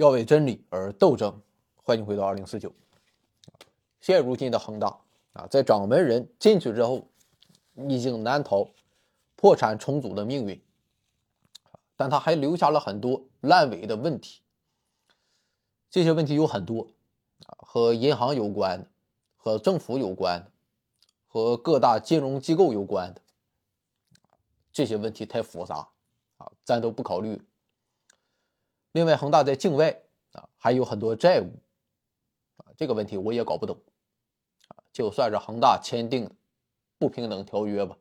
要为真理而斗争。欢迎回到二零四九。现如今的恒大啊，在掌门人进去之后，已经难逃破产重组的命运，但他还留下了很多烂尾的问题。这些问题有很多啊，和银行有关的，和政府有关的，和各大金融机构有关的。这些问题太复杂啊，咱都不考虑。另外，恒大在境外啊还有很多债务啊，这个问题我也搞不懂啊。就算是恒大签订的不平等条约吧，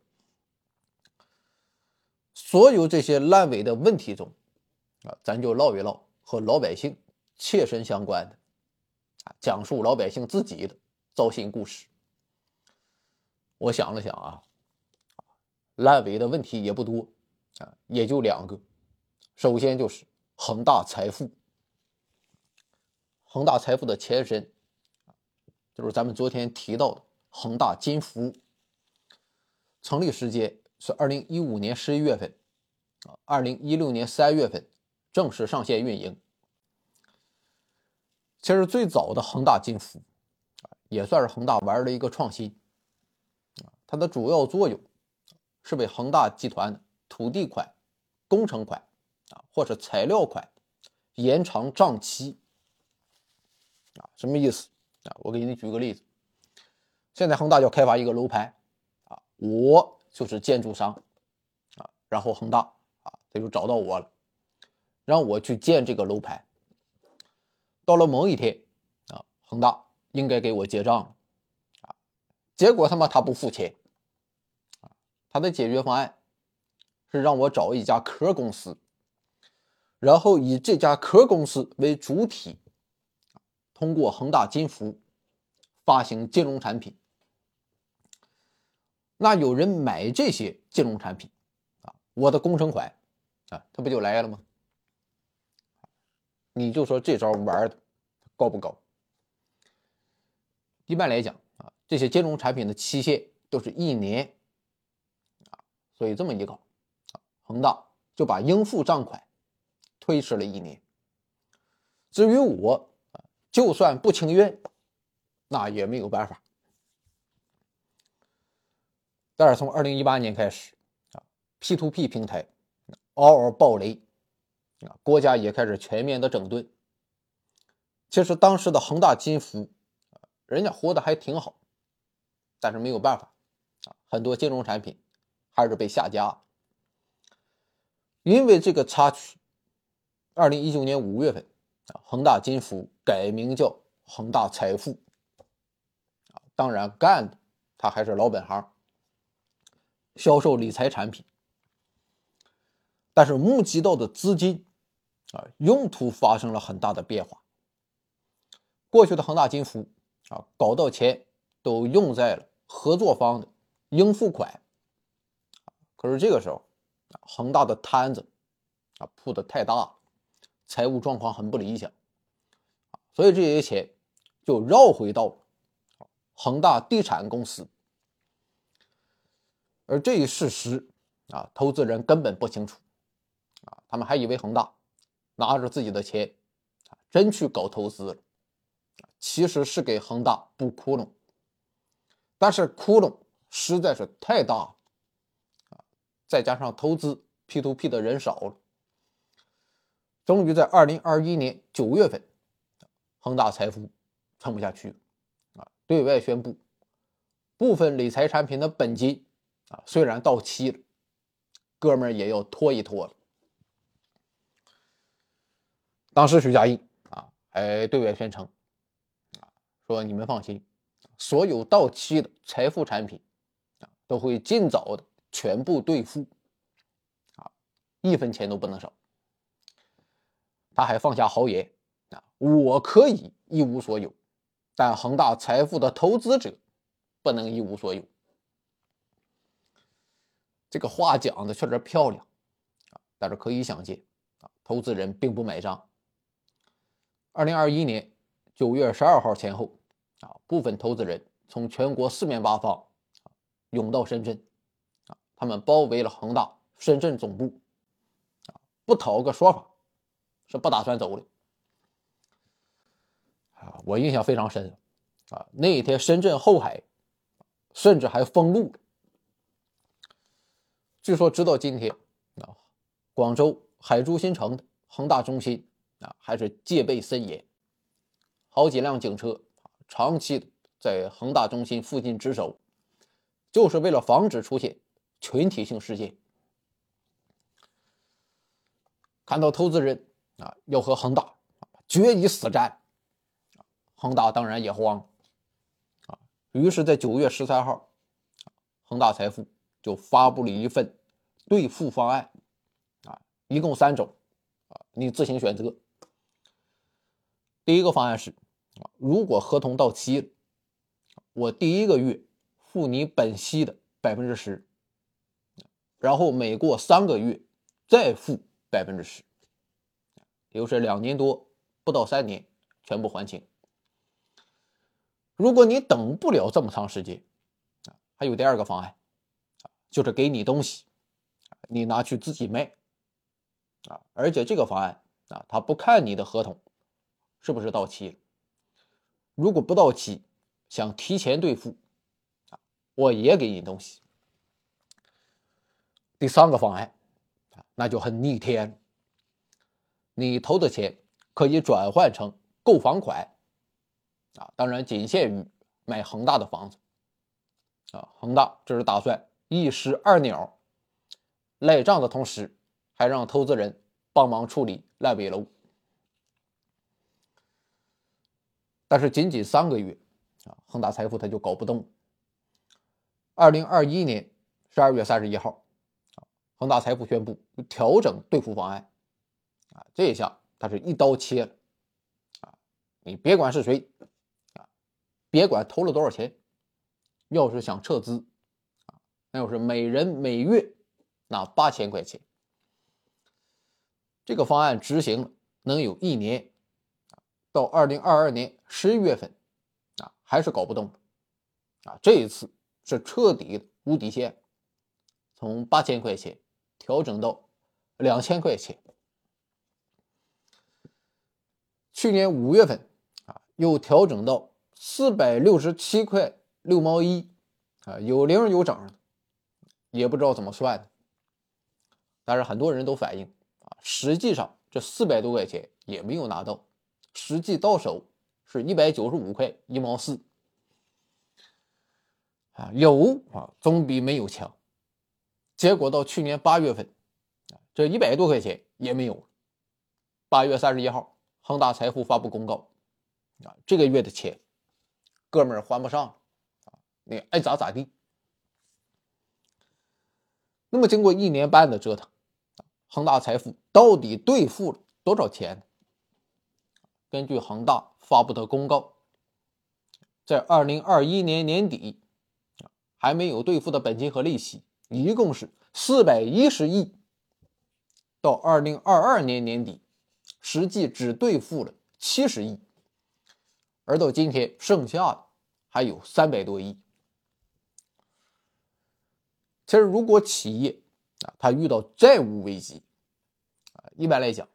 所有这些烂尾的问题中啊，咱就唠一唠和老百姓切身相关的啊，讲述老百姓自己的糟心故事。我想了想啊，烂尾的问题也不多啊，也就两个。首先就是。恒大财富，恒大财富的前身，就是咱们昨天提到的恒大金服。成立时间是二零一五年十一月份，啊，二零一六年三月份正式上线运营。其实最早的恒大金服，也算是恒大玩的一个创新，它的主要作用是为恒大集团土地款、工程款。啊，或者材料款延长账期啊，什么意思啊？我给你举个例子，现在恒大要开发一个楼盘啊，我就是建筑商啊，然后恒大啊，他就找到我了，让我去建这个楼盘。到了某一天啊，恒大应该给我结账了啊，结果他妈他不付钱啊，他的解决方案是让我找一家壳公司。然后以这家壳公司为主体，通过恒大金服发行金融产品。那有人买这些金融产品啊，我的工程款啊，他不就来了吗？你就说这招玩的高不高？一般来讲啊，这些金融产品的期限都是一年啊，所以这么一搞啊，恒大就把应付账款。推迟了一年。至于我，就算不情愿，那也没有办法。但是从二零一八年开始啊，P to P 平台嗷嗷爆雷啊，国家也开始全面的整顿。其实当时的恒大金服人家活得还挺好，但是没有办法啊，很多金融产品还是被下架，因为这个插曲。二零一九年五月份，啊，恒大金服改名叫恒大财富，啊，当然干的他还是老本行，销售理财产品，但是募集到的资金，啊，用途发生了很大的变化。过去的恒大金服，啊，搞到钱都用在了合作方的应付款，可是这个时候，恒大的摊子，啊，铺的太大了。财务状况很不理想，所以这些钱就绕回到恒大地产公司，而这一事实啊，投资人根本不清楚啊，他们还以为恒大拿着自己的钱啊真去搞投资了，其实是给恒大补窟窿，但是窟窿实在是太大了啊，再加上投资 P to P 的人少了。终于在二零二一年九月份，恒大财富撑不下去了，啊，对外宣布部分理财产品的本金啊虽然到期了，哥们儿也要拖一拖了。当时许家印啊还对外宣称，啊说你们放心，所有到期的财富产品啊都会尽早的全部兑付，啊，一分钱都不能少。他还放下豪言啊，我可以一无所有，但恒大财富的投资者不能一无所有。这个话讲的确实漂亮啊，但是可以想见啊，投资人并不买账。二零二一年九月十二号前后啊，部分投资人从全国四面八方涌到深圳啊，他们包围了恒大深圳总部啊，不讨个说法。是不打算走的，啊，我印象非常深啊，那一天深圳后海甚至还封路。据说直到今天啊，广州海珠新城恒大中心啊还是戒备森严，好几辆警车长期在恒大中心附近值守，就是为了防止出现群体性事件。看到投资人啊要和恒大决一死战，恒大当然也慌啊。于是，在九月十三号，恒大财富就发布了一份兑付方案啊，一共三种啊，你自行选择。第一个方案是啊，如果合同到期，我第一个月付你本息的百分之十，然后每过三个月再付。百分之十，也就是两年多不到三年全部还清。如果你等不了这么长时间，啊，还有第二个方案，啊，就是给你东西，你拿去自己卖，啊，而且这个方案啊，他不看你的合同是不是到期了，如果不到期，想提前兑付，啊，我也给你东西。第三个方案。那就很逆天。你投的钱可以转换成购房款，啊，当然仅限于买恒大的房子，啊，恒大这是打算一石二鸟，赖账的同时，还让投资人帮忙处理烂尾楼。但是仅仅三个月，啊，恒大财富他就搞不动。二零二一年十二月三十一号。恒大财富宣布调整兑付方案，这一下他是一刀切了，啊，你别管是谁，啊，别管投了多少钱，要是想撤资，啊，那要是每人每月拿八千块钱，这个方案执行能有一年，到二零二二年十一月份，啊，还是搞不动，啊，这一次是彻底无底线，从八千块钱。调整到两千块钱。去年五月份啊，又调整到四百六十七块六毛一啊，有零有整的，也不知道怎么算的。但是很多人都反映啊，实际上这四百多块钱也没有拿到，实际到手是一百九十五块一毛四啊，有啊总比没有强。结果到去年八月份，这一百多块钱也没有。八月三十一号，恒大财富发布公告，啊，这个月的钱，哥们还不上，啊，你爱咋咋地。那么经过一年半的折腾，恒大财富到底兑付了多少钱？根据恒大发布的公告，在二零二一年年底，还没有兑付的本金和利息。一共是四百一十亿，到二零二二年年底，实际只兑付了七十亿，而到今天剩下的还有三百多亿。其实，如果企业啊，它遇到债务危机啊，一般来讲，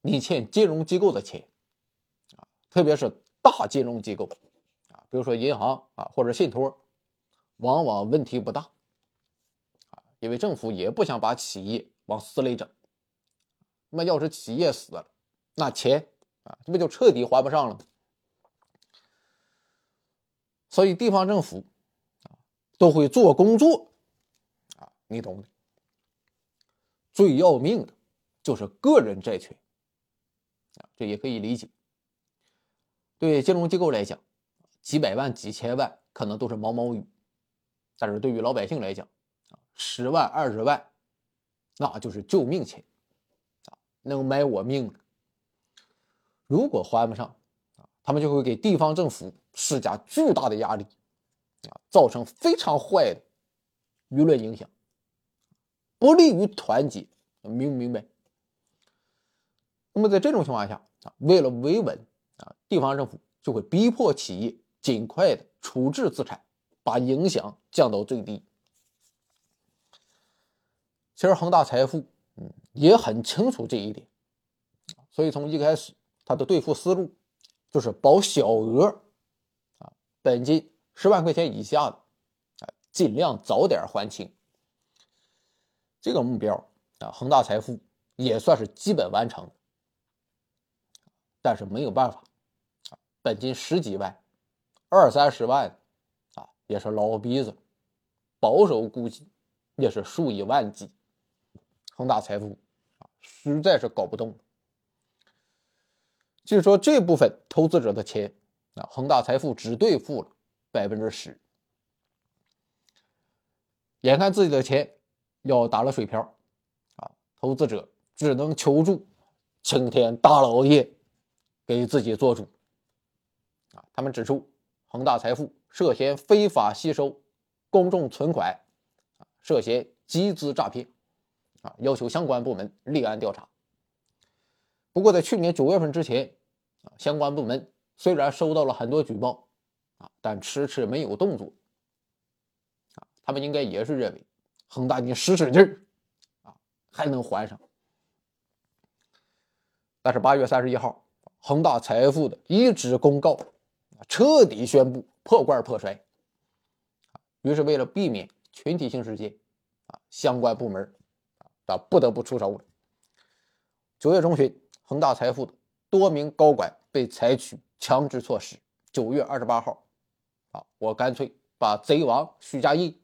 你欠金融机构的钱啊，特别是大金融机构啊，比如说银行啊或者信托，往往问题不大。因为政府也不想把企业往死里整，那么要是企业死了，那钱啊，这不就彻底还不上了吗？所以地方政府啊都会做工作啊，你懂的。最要命的就是个人债权啊，这也可以理解。对金融机构来讲，几百万、几千万可能都是毛毛雨，但是对于老百姓来讲，十万二十万，那就是救命钱，啊，能买我命的。如果还不上，啊，他们就会给地方政府施加巨大的压力，啊，造成非常坏的舆论影响，不利于团结，明不明白？那么在这种情况下，啊，为了维稳，啊，地方政府就会逼迫企业尽快的处置资产，把影响降到最低。其实恒大财富，嗯，也很清楚这一点，所以从一开始他的兑付思路就是保小额啊，本金十万块钱以下的啊，尽量早点还清。这个目标啊，恒大财富也算是基本完成。但是没有办法啊，本金十几万，二三十万啊，也是老鼻子，保守估计也是数以万计。恒大财富啊，实在是搞不动。据说这部分投资者的钱啊，恒大财富只兑付了百分之十。眼看自己的钱要打了水漂，啊，投资者只能求助青天大老爷，给自己做主。啊，他们指出，恒大财富涉嫌非法吸收公众存款，啊，涉嫌集资诈骗。啊，要求相关部门立案调查。不过，在去年九月份之前，啊，相关部门虽然收到了很多举报，啊，但迟迟没有动作。啊，他们应该也是认为恒大你使使劲儿，啊，还能还上。但是八月三十一号，恒大财富的一纸公告，彻底宣布破罐破摔。于是，为了避免群体性事件，啊，相关部门。啊，不得不出手了。九月中旬，恒大财富的多名高管被采取强制措施。九月二十八号，啊，我干脆把贼王许家印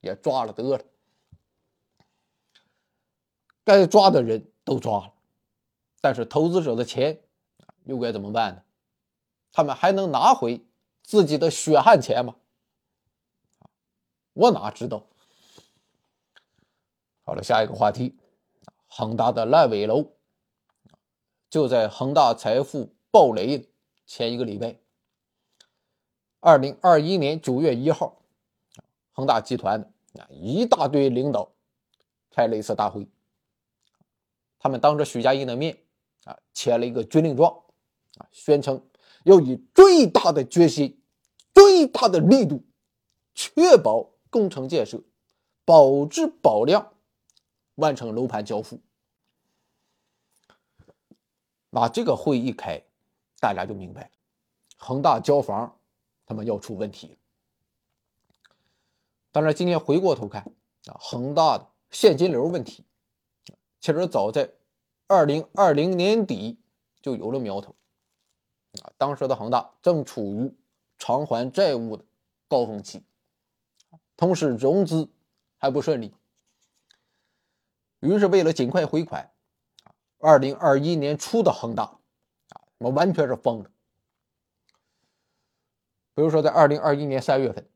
也抓了得了。该抓的人都抓了，但是投资者的钱又该怎么办呢？他们还能拿回自己的血汗钱吗？我哪知道。好了，下一个话题，恒大的烂尾楼，就在恒大财富暴雷前一个礼拜，二零二一年九月一号，恒大集团啊一大堆领导开了一次大会，他们当着许家印的面啊签了一个军令状，啊宣称要以最大的决心、最大的力度，确保工程建设保质保量。完成楼盘交付，把这个会一开，大家就明白，恒大交房他们要出问题了。当然，今天回过头看啊，恒大的现金流问题，其实早在二零二零年底就有了苗头啊。当时的恒大正处于偿还债务的高峰期，同时融资还不顺利。于是，为了尽快回款，二零二一年初的恒大，啊，我完全是疯了。比如说，在二零二一年三月份，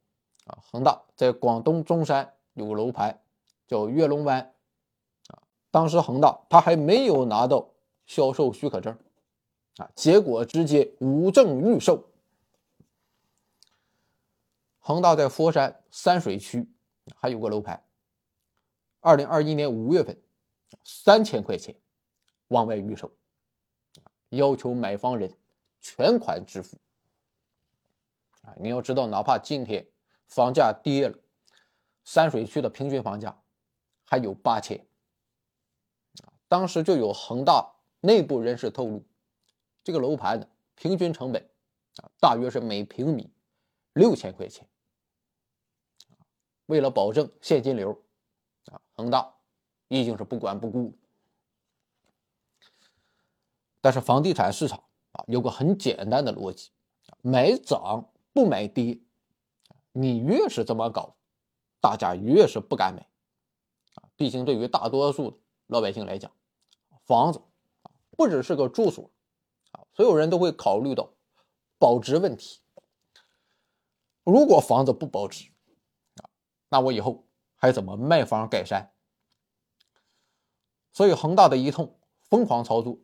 啊，恒大在广东中山有个楼盘叫跃龙湾，啊，当时恒大他还没有拿到销售许可证，啊，结果直接无证预售。恒大在佛山三水区还有个楼盘。二零二一年五月份，三千块钱往外预售，要求买房人全款支付。啊，你要知道，哪怕今天房价跌了，三水区的平均房价还有八千。当时就有恒大内部人士透露，这个楼盘的平均成本啊，大约是每平米六千块钱。为了保证现金流。啊，恒大已经是不管不顾，但是房地产市场啊有个很简单的逻辑，买涨不买跌，你越是这么搞，大家越是不敢买，啊，毕竟对于大多数老百姓来讲，房子不只是个住所，啊，所有人都会考虑到保值问题，如果房子不保值，啊，那我以后。还怎么卖房改善？所以恒大的一通疯狂操作，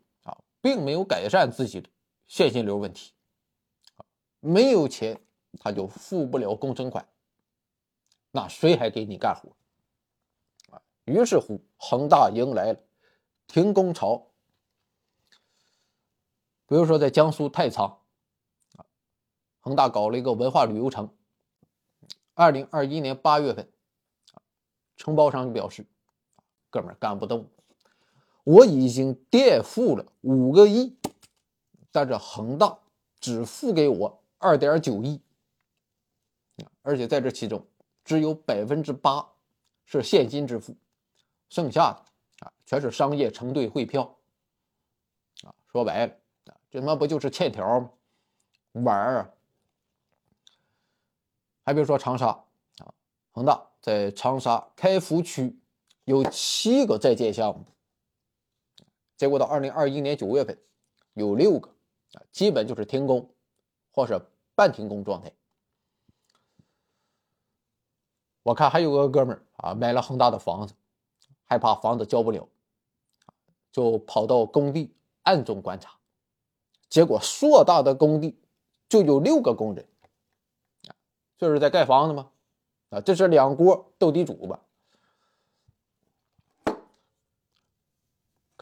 并没有改善自己的现金流问题。没有钱他就付不了工程款，那谁还给你干活？于是乎恒大迎来了停工潮。比如说在江苏太仓，啊，恒大搞了一个文化旅游城，二零二一年八月份。承包商就表示：“哥们干不动，我已经垫付了五个亿，但这恒大只付给我二点九亿，而且在这其中只有百分之八是现金支付，剩下的啊全是商业承兑汇票。啊，说白了，这他妈不就是欠条吗？玩儿啊！还比如说长沙啊，恒大在长沙开福区有七个在建项目，结果到二零二一年九月份，有六个啊，基本就是停工或者半停工状态。我看还有个哥们儿啊，买了恒大的房子，害怕房子交不了，就跑到工地暗中观察，结果硕大的工地就有六个工人。就是在盖房子吗？啊，这是两锅斗地主吧？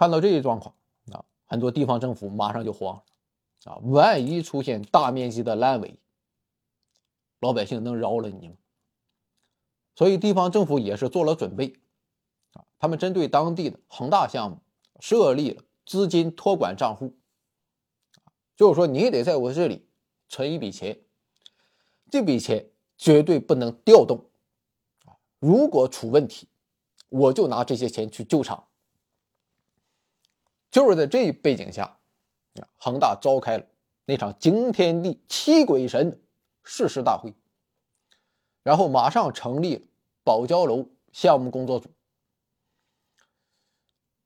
看到这一状况啊，很多地方政府马上就慌了啊！万一出现大面积的烂尾，老百姓能饶了你吗？所以地方政府也是做了准备啊，他们针对当地的恒大项目设立了资金托管账户，就是说你得在我这里存一笔钱。这笔钱绝对不能调动啊！如果出问题，我就拿这些钱去救场。就是在这一背景下，恒大召开了那场惊天地泣鬼神誓师大会，然后马上成立了保交楼项目工作组。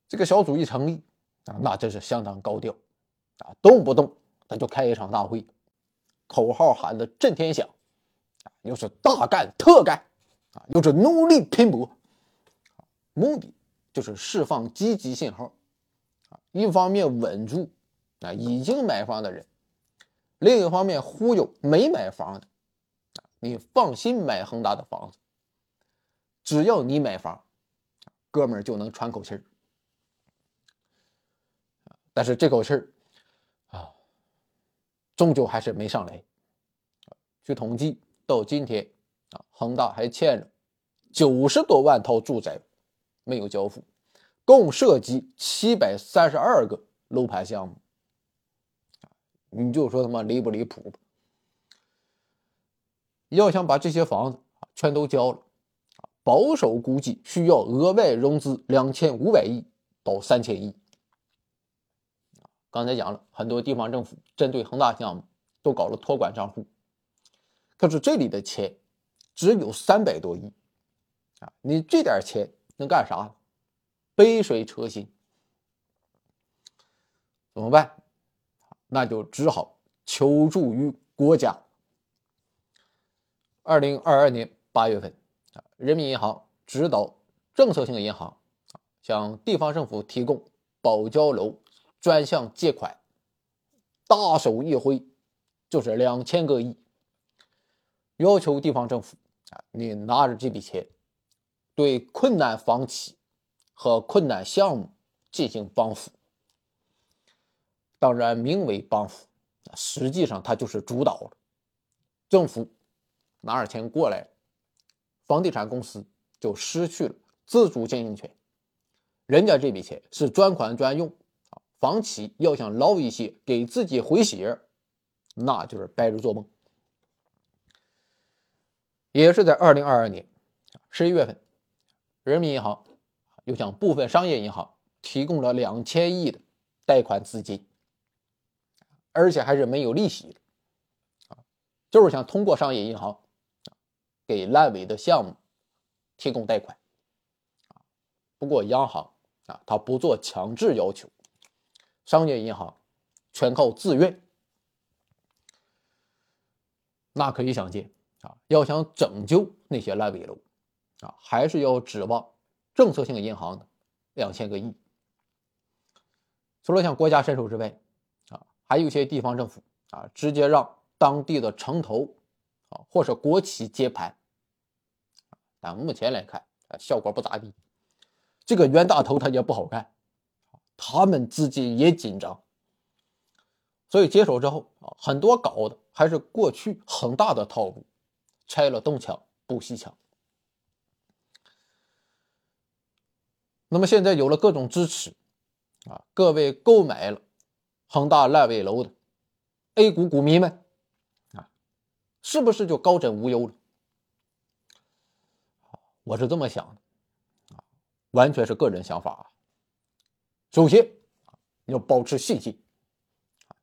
这个小组一成立啊，那真是相当高调啊，动不动他就开一场大会。口号喊的震天响，又是大干特干，啊，又是努力拼搏，目的就是释放积极信号，一方面稳住啊已经买房的人，另一方面忽悠没买房的，你放心买恒大的房子，只要你买房，哥们儿就能喘口气儿，但是这口气儿。终究还是没上来。据统计，到今天啊，恒大还欠着九十多万套住宅没有交付，共涉及七百三十二个楼盘项目。你就说他妈离不离谱吧？要想把这些房子全都交了，保守估计需要额外融资两千五百亿到三千亿。刚才讲了很多地方政府针对恒大项目都搞了托管账户，可是这里的钱只有三百多亿啊！你这点钱能干啥？杯水车薪，怎么办？那就只好求助于国家。二零二二年八月份啊，人民银行指导政策性银行向地方政府提供保交楼。专项借款，大手一挥就是两千个亿，要求地方政府啊，你拿着这笔钱，对困难房企和困难项目进行帮扶。当然，名为帮扶，实际上它就是主导了。政府拿着钱过来，房地产公司就失去了自主经营权，人家这笔钱是专款专用。房企要想捞一些给自己回血，那就是白日做梦。也是在二零二二年十一月份，人民银行又向部分商业银行提供了两千亿的贷款资金，而且还是没有利息的，啊，就是想通过商业银行给烂尾的项目提供贷款，不过央行啊，它不做强制要求。商业银行全靠自愿，那可以想见啊，要想拯救那些烂尾楼啊，还是要指望政策性银行的两千个亿。除了向国家伸手之外，啊，还有一些地方政府啊，直接让当地的城投啊，或者国企接盘，但目前来看啊，效果不咋地。这个冤大头他也不好干。他们自己也紧张，所以接手之后啊，很多搞的还是过去恒大的套路，拆了东墙补西墙。那么现在有了各种支持，啊，各位购买了恒大烂尾楼的，A 股股民们啊，是不是就高枕无忧了？我是这么想的，啊，完全是个人想法啊。首先，要保持信心，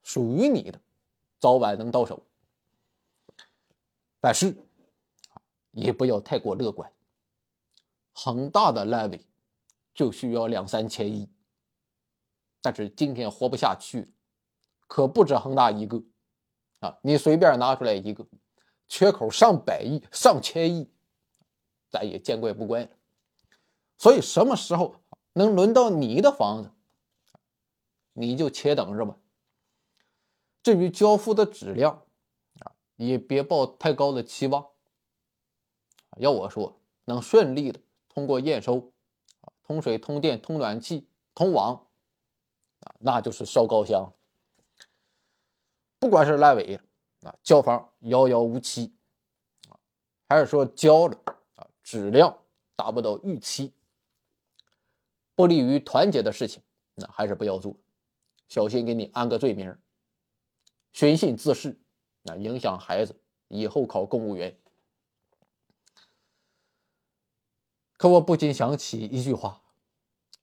属于你的，早晚能到手。但是，也不要太过乐观。恒大的烂尾就需要两三千亿，但是今天活不下去，可不止恒大一个啊！你随便拿出来一个，缺口上百亿、上千亿。咱也见怪不怪了，所以什么时候能轮到你的房子，你就且等着吧。至于交付的质量啊，也别抱太高的期望。要我说，能顺利的通过验收，通水、通电、通暖气、通网，啊，那就是烧高香。不管是烂尾啊，交房遥遥无期，啊，还是说交了。啊质量达不到预期，不利于团结的事情，那还是不要做，小心给你安个罪名，寻衅滋事，啊影响孩子以后考公务员。可我不禁想起一句话：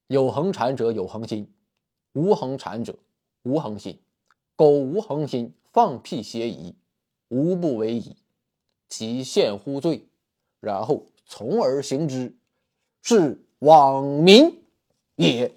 有恒产者有恒心，无恒产者无恒心。苟无恒心，放屁邪矣，无不为矣。其现乎罪，然后。从而行之，是罔民也。